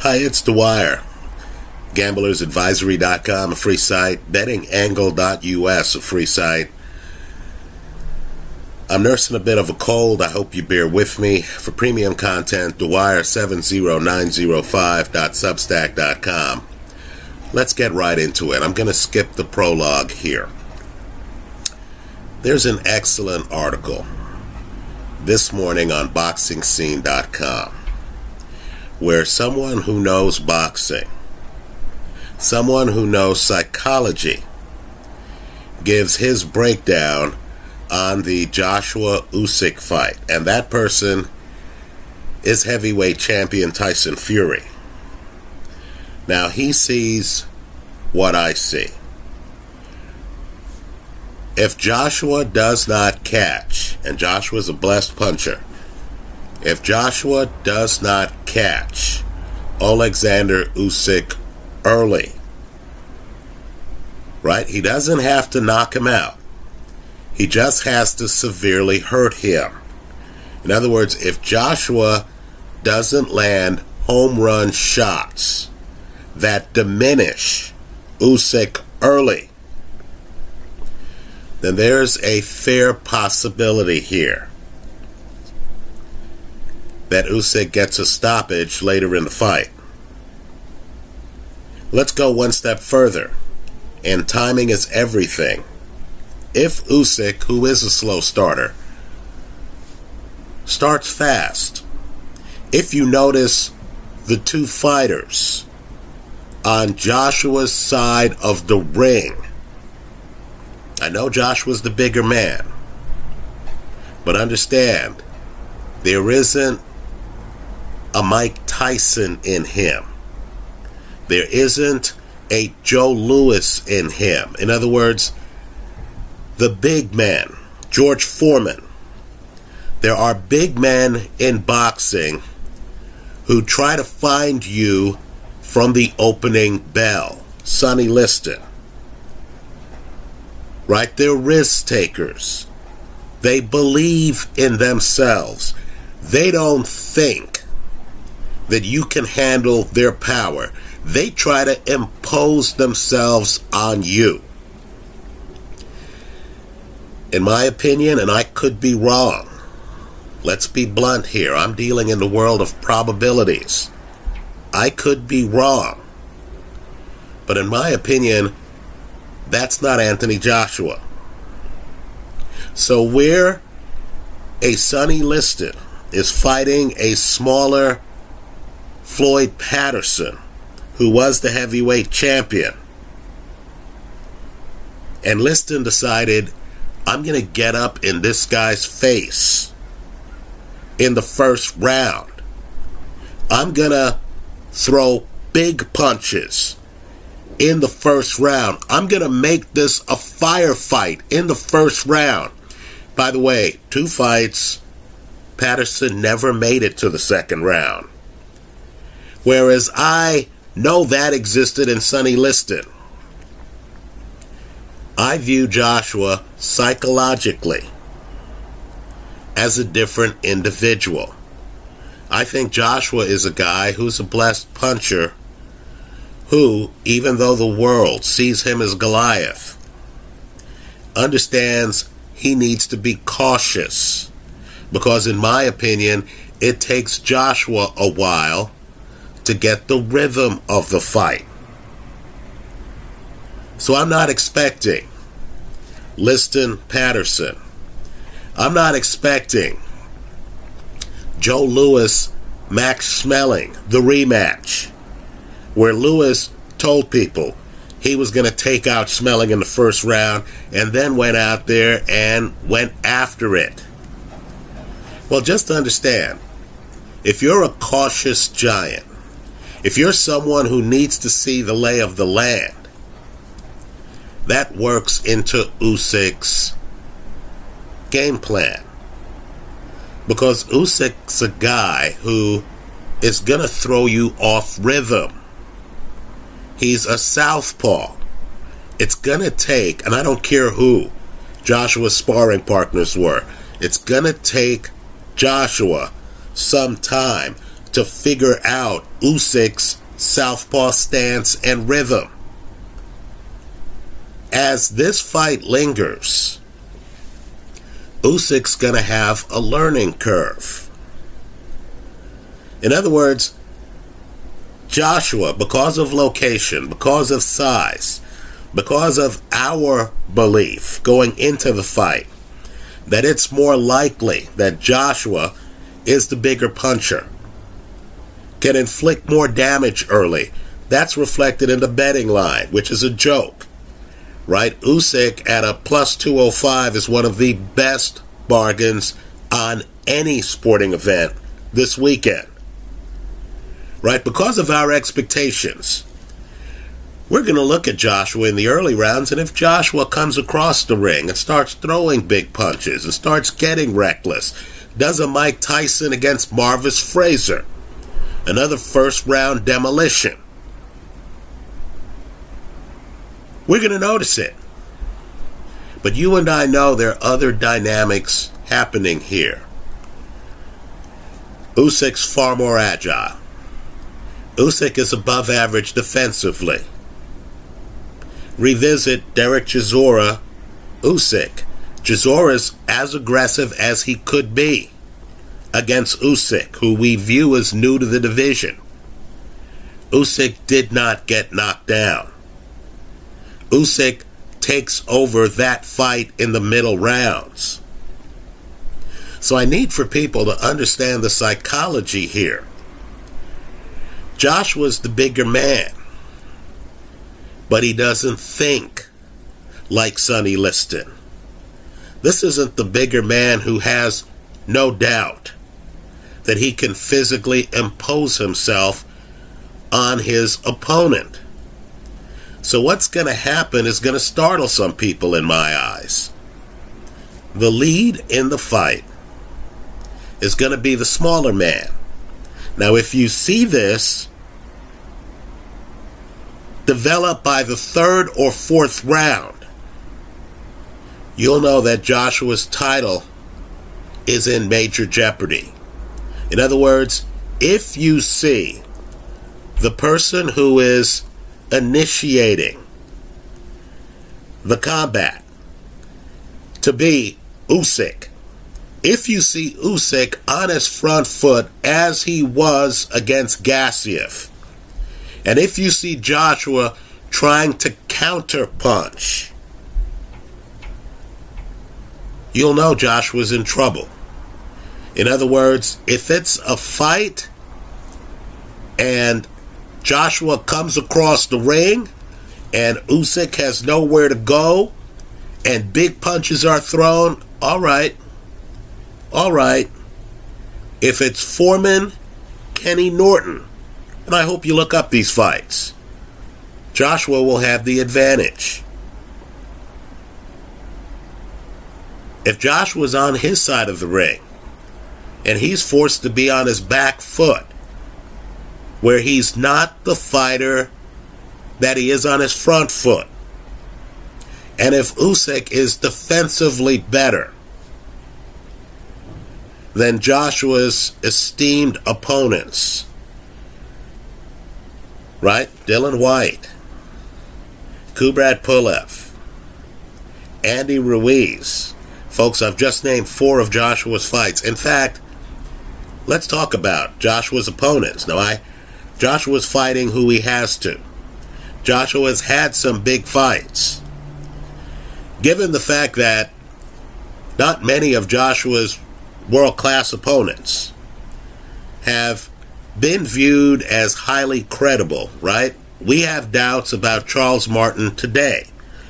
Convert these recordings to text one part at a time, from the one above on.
Hi, it's Dwyer. GamblersAdvisory.com, a free site. BettingAngle.us, a free site. I'm nursing a bit of a cold. I hope you bear with me. For premium content, Dwyer70905.substack.com. Let's get right into it. I'm going to skip the prologue here. There's an excellent article this morning on BoxingScene.com where someone who knows boxing, someone who knows psychology, gives his breakdown on the Joshua Usyk fight. And that person is heavyweight champion Tyson Fury. Now he sees what I see. If Joshua does not catch, and Joshua's a blessed puncher, if Joshua does not catch Alexander Usyk early, right? He doesn't have to knock him out. He just has to severely hurt him. In other words, if Joshua doesn't land home run shots that diminish Usyk early, then there's a fair possibility here that Usyk gets a stoppage later in the fight. Let's go one step further, and timing is everything. If Usyk, who is a slow starter, starts fast, if you notice the two fighters on Joshua's side of the ring, I know Joshua's the bigger man, but understand there isn't a Mike Tyson in him. There isn't a Joe Louis in him. In other words, the big man, George Foreman. There are big men in boxing who try to find you from the opening bell. Sonny Liston. Right? They're risk takers. They believe in themselves. They don't think that you can handle their power. They try to impose themselves on you. In my opinion, and I could be wrong, let's be blunt here. I'm dealing in the world of probabilities. I could be wrong. But in my opinion, that's not Anthony Joshua. So, where a Sonny Liston is fighting a smaller Floyd Patterson, who was the heavyweight champion. And Liston decided, I'm going to get up in this guy's face in the first round. I'm going to throw big punches in the first round. I'm going to make this a firefight in the first round. By the way, two fights, Patterson never made it to the second round. Whereas I know that existed in Sonny Liston. I view Joshua psychologically as a different individual. I think Joshua is a guy who's a blessed puncher who, even though the world sees him as Goliath, understands he needs to be cautious. Because, in my opinion, it takes Joshua a while to get the rhythm of the fight. So I'm not expecting Liston Patterson. I'm not expecting Joe Louis, Max Schmeling, the rematch, where Louis told people he was going to take out Schmeling in the first round and then went out there and went after it. Well, just understand if you're a cautious giant, if you're someone who needs to see the lay of the land, that works into Usyk's game plan. Because Usyk's a guy who is going to throw you off rhythm. He's a southpaw. It's going to take, and I don't care who Joshua's sparring partners were, it's going to take Joshua some time to figure out Usyk's southpaw stance and rhythm. As this fight lingers, Usyk's going to have a learning curve. In other words, Joshua, because of location, because of size, because of our belief going into the fight, that it's more likely that Joshua is the bigger puncher, can inflict more damage early. That's reflected in the betting line, which is a joke. Right? Usyk at a plus 205 is one of the best bargains on any sporting event this weekend. Right? Because of our expectations. We're going to look at Joshua in the early rounds, and if Joshua comes across the ring and starts throwing big punches and starts getting reckless, does a Mike Tyson against Marvis Frazier, another first round demolition. We're going to notice it. But you and I know there are other dynamics happening here. Usyk's far more agile. Usyk is above average defensively. Revisit Derek Chisora Usyk. Chisora's as aggressive as he could be against Usyk, who we view as new to the division. Usyk did not get knocked down. Usyk takes over that fight in the middle rounds. So I need for people to understand the psychology here. Joshua's the bigger man, but he doesn't think like Sonny Liston. This isn't the bigger man who has no doubt that he can physically impose himself on his opponent. So, what's going to happen is going to startle some people in my eyes. The lead in the fight is going to be the smaller man. Now, if you see this develop by the third or fourth round, you'll know that Joshua's title is in major jeopardy. In other words, if you see the person who is initiating the combat to be Usyk, if you see Usyk on his front foot as he was against Gassiev, and if you see Joshua trying to counter punch, you'll know Joshua's in trouble. In other words, if it's a fight and Joshua comes across the ring and Usyk has nowhere to go and big punches are thrown, all right. All right. If it's Foreman, Kenny Norton, and I hope you look up these fights, Joshua will have the advantage. If Joshua's on his side of the ring, and he's forced to be on his back foot, where he's not the fighter that he is on his front foot. And if Usyk is defensively better than Joshua's esteemed opponents, right? Dillian Whyte, Kubrat Pulev, Andy Ruiz. Folks, I've just named four of Joshua's fights. In fact, let's talk about Joshua's opponents. Now, I Joshua's fighting who he has to. Joshua's had some big fights. Given the fact that not many of Joshua's world class opponents have been viewed as highly credible, right? We have doubts about Charles Martin today.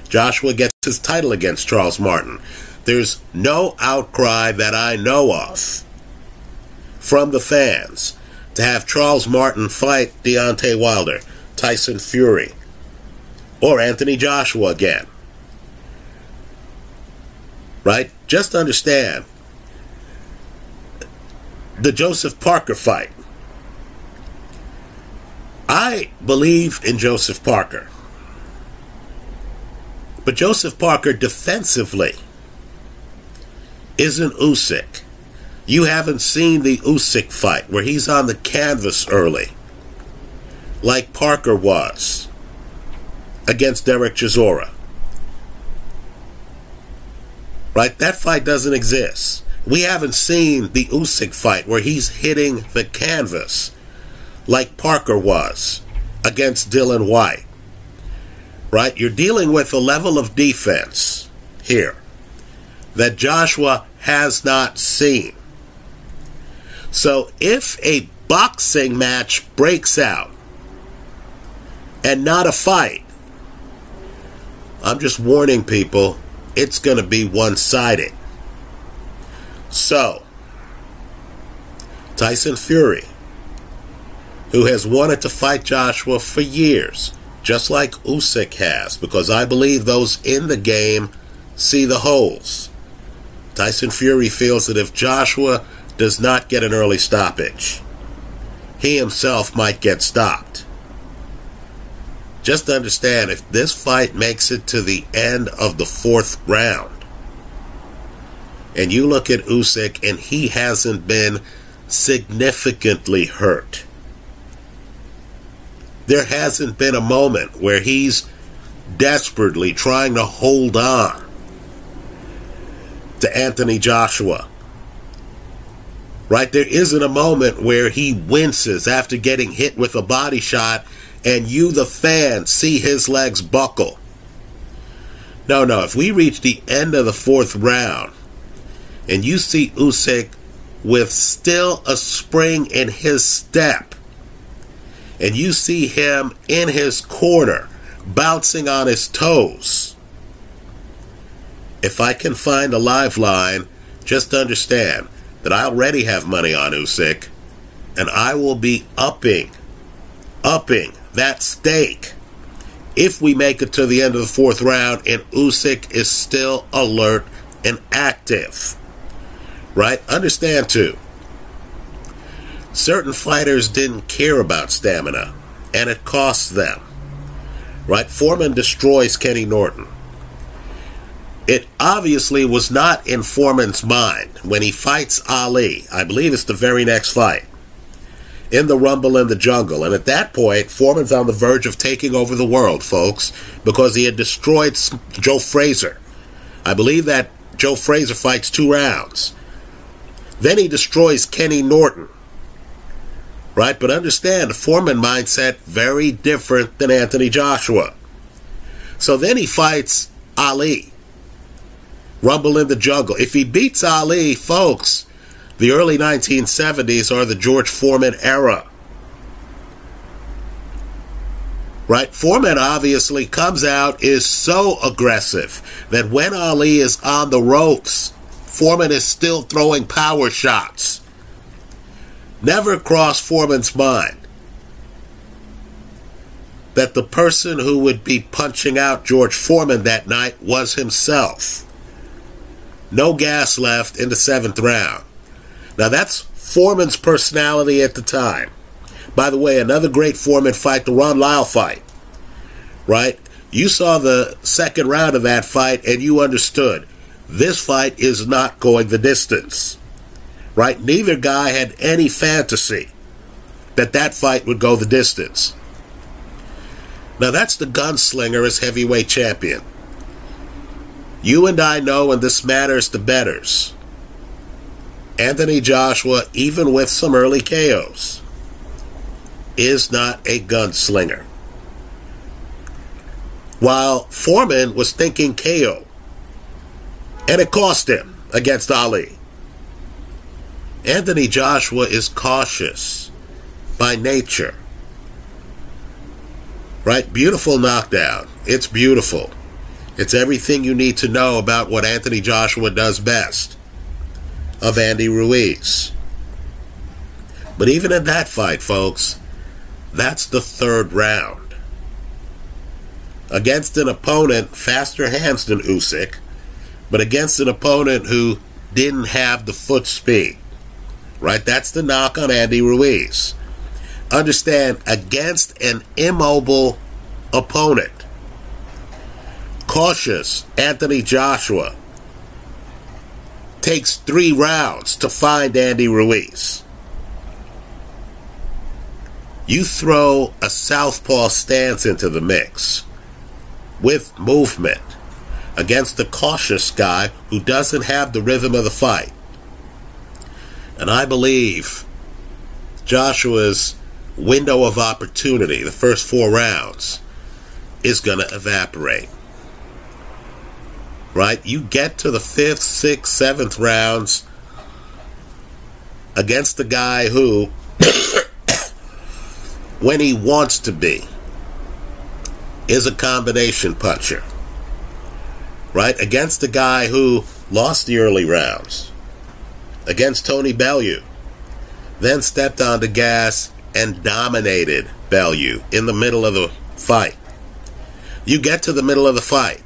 Joshua gets his title against Charles Martin. There's no outcry that I know of from the fans to have Charles Martin fight Deontay Wilder, Tyson Fury, or Anthony Joshua again. Right? Just understand the Joseph Parker fight. I believe in Joseph Parker. But Joseph Parker defensively isn't Usyk You haven't seen the Usyk fight where he's on the canvas early, like Parker was against Derek Chisora. Right? That fight doesn't exist. We haven't seen the Usyk fight where he's hitting the canvas like Parker was against Dillian Whyte. Right? You're dealing with a level of defense here that Joshua has not seen. So if a boxing match breaks out and not a fight, I'm just warning people, it's going to be one sided. So, Tyson Fury, who has wanted to fight Joshua for years, just like Usyk has, because I believe those in the game see the holes. Tyson Fury feels that if Joshua does not get an early stoppage, he himself might get stopped. Just understand if this fight makes it to the end of the fourth round, and you look at Usyk and he hasn't been significantly hurt. There hasn't been a moment where he's desperately trying to hold on to Anthony Joshua. Right? There isn't a moment where he winces after getting hit with a body shot and you, the fan, see his legs buckle. No, no. If we reach the end of the fourth round and you see Usyk with still a spring in his step, and you see him in his corner bouncing on his toes, if I can find a live line, just understand that I already have money on Usyk, and I will be upping, upping that stake if we make it to the end of the fourth round and Usyk is still alert and active. Right? Understand too. Certain fighters didn't care about stamina, and it costs them. Right? Foreman destroys Kenny Norton. It obviously was not in Foreman's mind when he fights Ali. I believe it's the very next fight in the Rumble in the Jungle. And at that point, Foreman's on the verge of taking over the world, folks, because he had destroyed Joe Frazier. I believe that Joe Frazier fights two rounds. Then he destroys Kenny Norton. Right? But understand, the Foreman mindset very different than Anthony Joshua. So then he fights Ali. Rumble in the Jungle. If he beats Ali, folks, the early 1970s are the George Foreman era. Right? Foreman obviously comes out, is so aggressive that when Ali is on the ropes, Foreman is still throwing power shots. Never crossed Foreman's mind that the person who would be punching out George Foreman that night was himself. No gas left in the seventh round. Now that's Foreman's personality at the time. By the way, another great Foreman fight, the Ron Lyle fight. Right? You saw the second round of that fight and you understood this fight is not going the distance. Right? Neither guy had any fantasy that that fight would go the distance. Now that's the gunslinger as heavyweight champion. You and I know, and this matters to bettors. Anthony Joshua, even with some early KOs, is not a gunslinger. While Foreman was thinking KO, and it cost him against Ali. Anthony Joshua is cautious by nature. Right? Beautiful knockdown. It's beautiful. It's everything you need to know about what Anthony Joshua does best of Andy Ruiz. But even in that fight, folks, that's the third round. Against an opponent faster hands than Usyk, but against an opponent who didn't have the foot speed. Right? That's the knock on Andy Ruiz. Understand, against an immobile opponent, cautious Anthony Joshua takes three rounds to find Andy Ruiz. You throw a southpaw stance into the mix with movement against the cautious guy who doesn't have the rhythm of the fight. And I believe Joshua's window of opportunity, the first four rounds, is going to evaporate. Right? You get to the fifth, sixth, seventh rounds against the guy who, when he wants to be, is a combination puncher. Right? Against the guy who lost the early rounds. Against Tony Bellew. Then stepped on the gas and dominated Bellew in the middle of the fight. You get to the middle of the fight.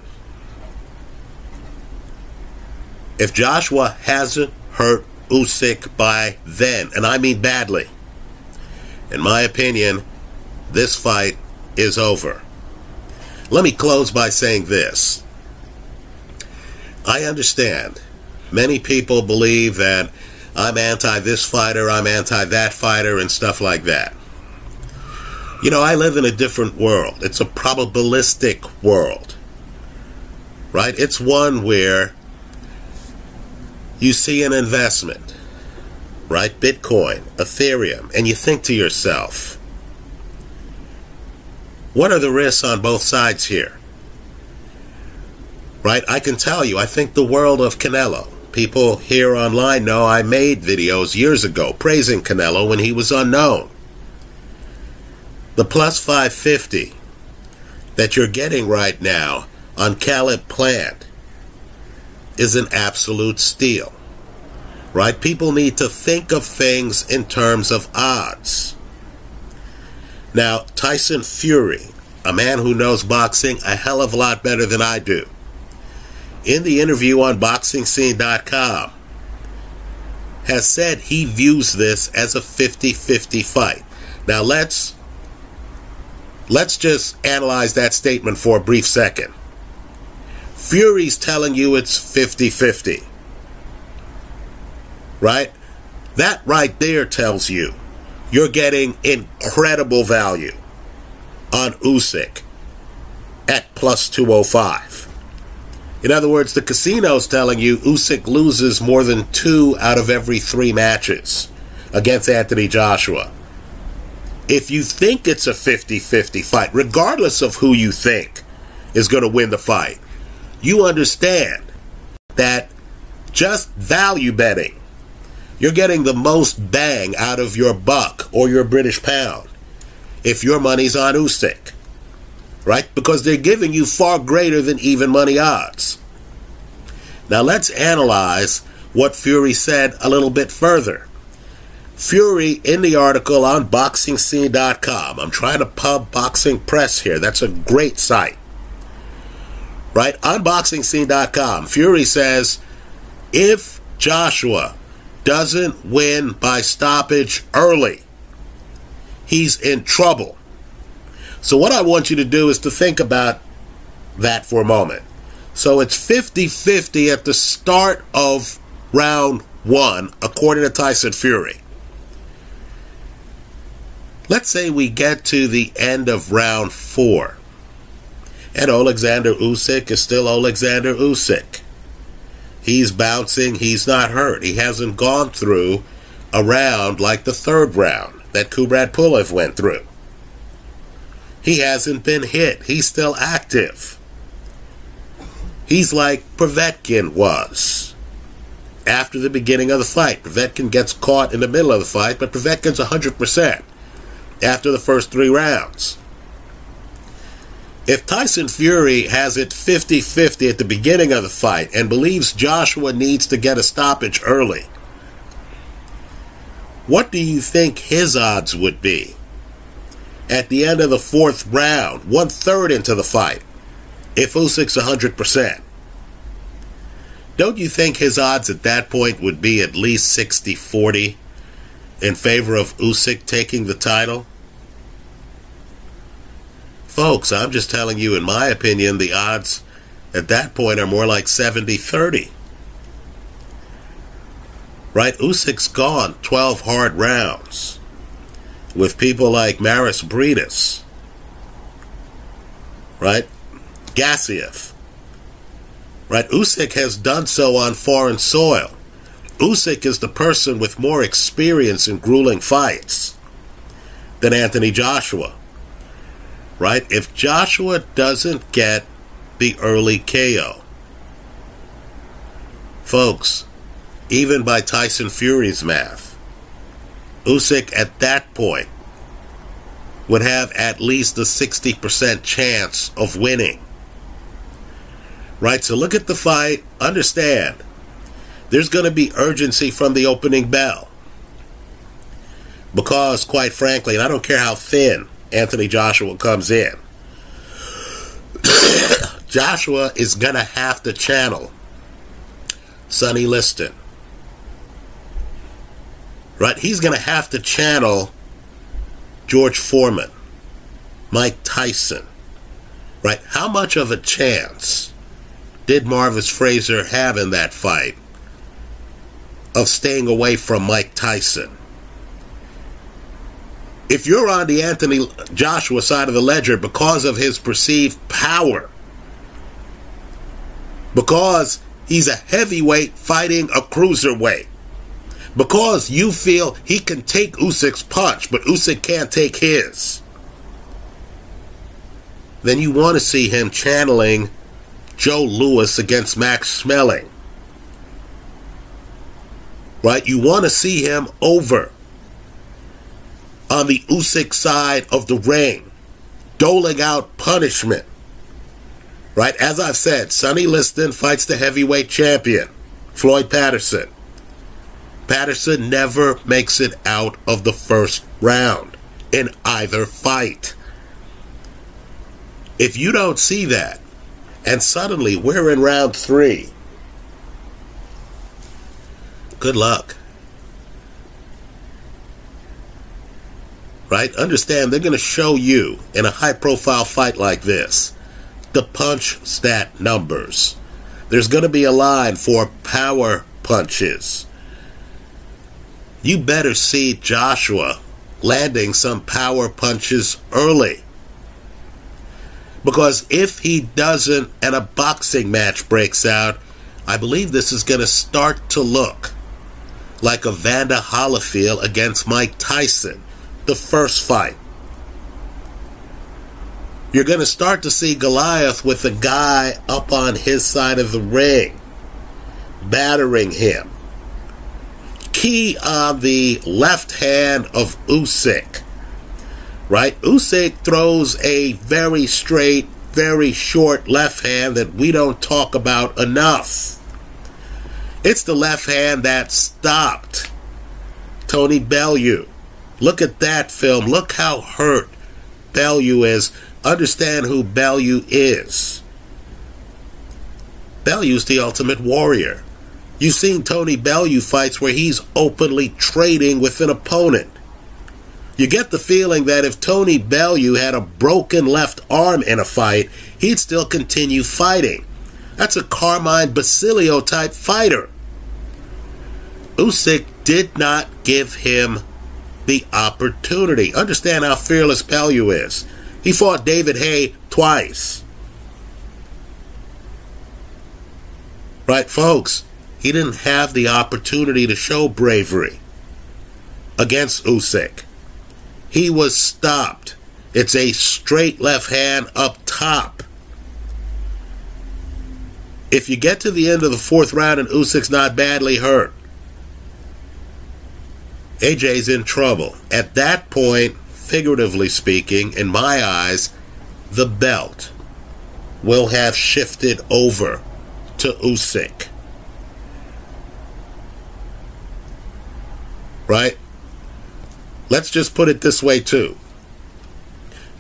If Joshua hasn't hurt Usyk by then, and I mean badly, in my opinion, this fight is over. Let me close by saying this. I understand many people believe that I'm anti this fighter, I'm anti that fighter, and stuff like that. You know, I live in a different world. It's a probabilistic world. Right? It's one where you see an investment, right? Bitcoin, Ethereum, and you think to yourself, what are the risks on both sides here? Right? I can tell you, I think the world of Canelo. People here online know I made videos years ago praising Canelo when he was unknown. The plus 550 that you're getting right now on Caleb Plant is an absolute steal. Right? People need to think of things in terms of odds. Now, Tyson Fury, a man who knows boxing a hell of a lot better than I do, in the interview on BoxingScene.com, has said he views this as a 50 50 fight. Now, let's. Let's just analyze that statement for a brief second. Fury's telling you it's 50 50. Right? That right there tells you you're getting incredible value on Usyk at plus 205. In other words, the casino's telling you Usyk loses more than two out of every three matches against Anthony Joshua. If you think it's a 50 50 fight, regardless of who you think is going to win the fight, you understand that just value betting you're getting the most bang out of your buck or your British pound if your money's on Usyk. Right? Because they're giving you far greater than even money odds. Now let's analyze what Fury said a little bit further. Fury in the article on BoxingScene.com. I'm trying to pub Boxing Press here. That's a great site. Right? On BoxingScene.com, Fury says if Joshua doesn't win by stoppage early, he's in trouble. So, what I want you to do is to think about that for a moment. So, it's 50 50 at the start of round one, according to Tyson Fury. Let's say we get to the end of round four, and Alexander Usyk is still Alexander Usyk. He's bouncing. He's not hurt. He hasn't gone through a round like the third round that Kubrat Pulev went through. He hasn't been hit. He's still active. He's like Povetkin was after the beginning of the fight. Povetkin gets caught in the middle of the fight, but Povetkin's 100% after the first three rounds. If Tyson Fury has it 50 50 at the beginning of the fight and believes Joshua needs to get a stoppage early, what do you think his odds would be? At the end of the fourth round, one third into the fight, if Usyk's 100%. Don't you think his odds at that point would be at least 60 40 in favor of Usyk taking the title? Folks, I'm just telling you, in my opinion, the odds at that point are more like 70 30. Right? Usyk's gone 12 hard rounds with people like Mairis Briedis. Right? Gassiev. Right? Usyk has done so on foreign soil. Usyk is the person with more experience in grueling fights than Anthony Joshua. Right? If Joshua doesn't get the early KO, folks, even by Tyson Fury's math, Usyk at that point would have at least a 60% chance of winning. Right? So look at the fight, understand there's going to be urgency from the opening bell. Because, quite frankly, and I don't care how thin Anthony Joshua comes in, Joshua is going to have to channel Sonny Liston. Right? He's going to have to channel George Foreman, Mike Tyson. Right? How much of a chance did Marvis Frazier have in that fight of staying away from Mike Tyson? If you're on the Anthony Joshua side of the ledger because of his perceived power, because he's a heavyweight fighting a cruiserweight, because you feel he can take Usyk's punch, but Usyk can't take his, then you want to see him channeling Joe Louis against Max Schmeling. Right? You want to see him over on the Usyk side of the ring, doling out punishment. Right? As I've said, Sonny Liston fights the heavyweight champion, Floyd Patterson. Patterson never makes it out of the first round in either fight. If you don't see that, and suddenly we're in round three, good luck. Right? Understand they're going to show you in a high profile fight like this the punch stat numbers. There's going to be a line for power punches you better see Joshua landing some power punches early. Because if he doesn't and a boxing match breaks out, I believe this is going to start to look like Evander Holyfield against Mike Tyson, the first fight. You're going to start to see Goliath with the guy up on his side of the ring, battering him key on the left hand of Usyk. Right? Usyk throws a very straight, very short left hand that we don't talk about enough. It's the left hand that stopped Tony Bellew. Look at that film. Look how hurt Bellew is. Understand who Bellew is. Bellew's the ultimate warrior. You've seen Tony Bellew fights where he's openly trading with an opponent. You get the feeling that if Tony Bellew had a broken left arm in a fight, he'd still continue fighting. That's a Carmine Basilio type fighter. Usyk did not give him the opportunity. Understand how fearless Bellew is. He fought David Haye twice. Right, folks? He didn't have the opportunity to show bravery against Usyk. He was stopped. It's a straight left hand up top. If you get to the end of the fourth round and Usyk's not badly hurt, AJ's in trouble. At that point, figuratively speaking, in my eyes, the belt will have shifted over to Usyk. right? Let's just put it this way, too.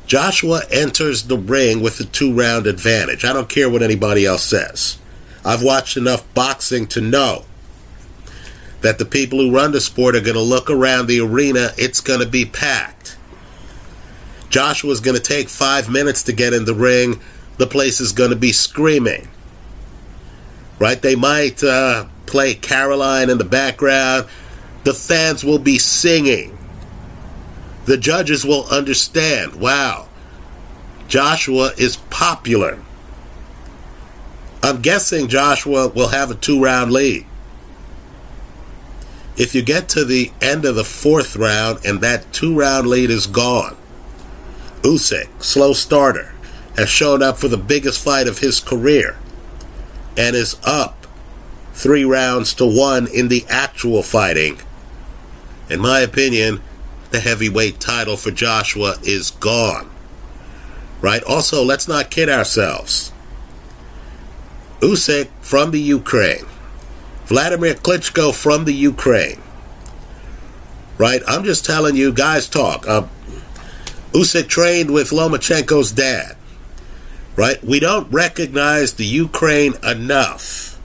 Joshua enters the ring with a two round advantage. I don't care what anybody else says. I've watched enough boxing to know that the people who run the sport are going to look around the arena, it's going to be packed. Joshua's going to take five minutes to get in the ring, the place is going to be screaming. right? They might uh, play Caroline in the background. The fans will be singing. The judges will understand wow, Joshua is popular. I'm guessing Joshua will have a two round lead. If you get to the end of the fourth round and that two round lead is gone, Usyk, slow starter, has shown up for the biggest fight of his career and is up three rounds to one in the actual fighting. In my opinion, the heavyweight title for Joshua is gone. Right? Also, let's not kid ourselves. Usyk from the Ukraine. Vladimir Klitschko from the Ukraine. Right? I'm just telling you, guys talk. Uh, Usyk trained with Lomachenko's dad. Right? We don't recognize the Ukraine enough.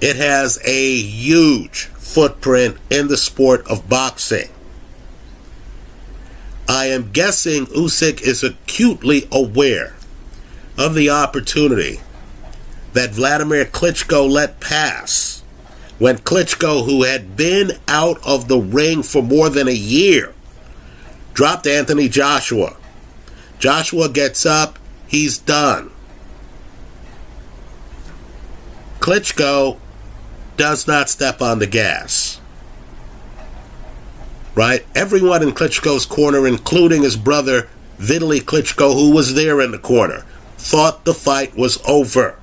It has a huge footprint in the sport of boxing. I am guessing Usyk is acutely aware of the opportunity that Vladimir Klitschko let pass when Klitschko, who had been out of the ring for more than a year, dropped Anthony Joshua. Joshua gets up, he's done. Klitschko does not step on the gas right? Everyone in Klitschko's corner, including his brother Vitaly Klitschko, who was there in the corner, thought the fight was over.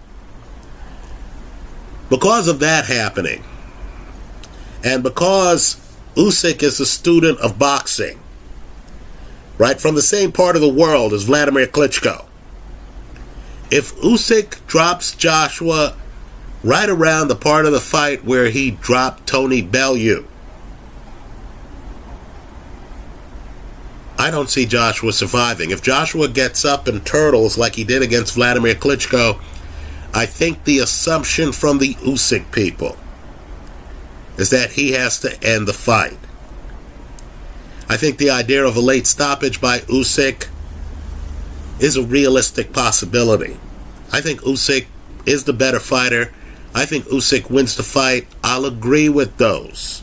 Because of that happening, and because Usyk is a student of boxing, right, from the same part of the world as Vladimir Klitschko, if Usyk drops Joshua right around the part of the fight where he dropped Tony Bellew, I don't see Joshua surviving. If Joshua gets up and turtles like he did against Vladimir Klitschko, I think the assumption from the Usyk people is that he has to end the fight. I think the idea of a late stoppage by Usyk is a realistic possibility. I think Usyk is the better fighter. I think Usyk wins the fight. I'll agree with those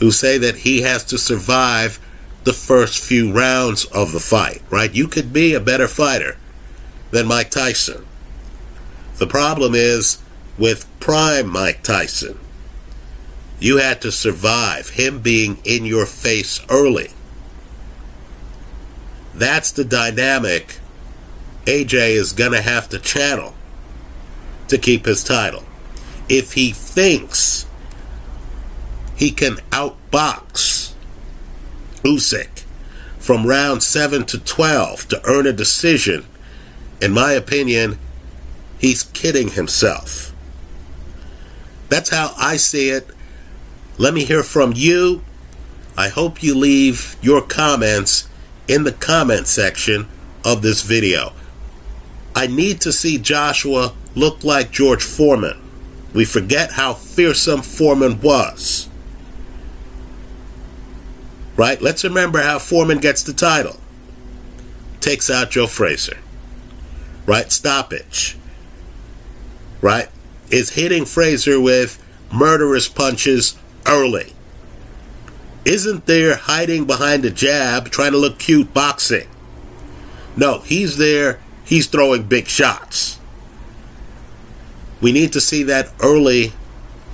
who say that he has to survive the first few rounds of the fight, right? You could be a better fighter than Mike Tyson. The problem is with prime Mike Tyson, you had to survive him being in your face early. That's the dynamic AJ is going to have to channel to keep his title. If he thinks he can outbox Usyk from round 7 to 12 to earn a decision, in my opinion, he's kidding himself. That's how I see it. Let me hear from you. I hope you leave your comments in the comment section of this video. I need to see Joshua look like George Foreman. We forget how fearsome Foreman was. Right? Let's remember how Foreman gets the title. Takes out Joe Frazier. Right? Stoppage. Right? Is hitting Frazier with murderous punches early. Isn't there hiding behind a jab trying to look cute boxing? No, he's there. He's throwing big shots. We need to see that early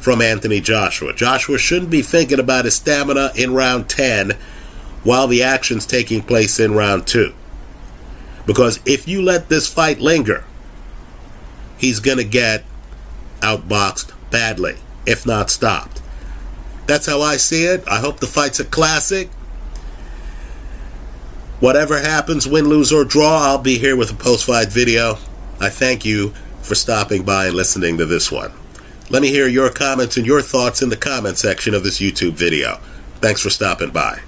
from Anthony Joshua. Joshua shouldn't be thinking about his stamina in round 10 while the action's taking place in round 2. Because if you let this fight linger, he's going to get outboxed badly, if not stopped. That's how I see it. I hope the fight's a classic. Whatever happens, win, lose, or draw, I'll be here with a post fight video. I thank you for stopping by and listening to this one. Let me hear your comments and your thoughts in the comment section of this YouTube video. Thanks for stopping by.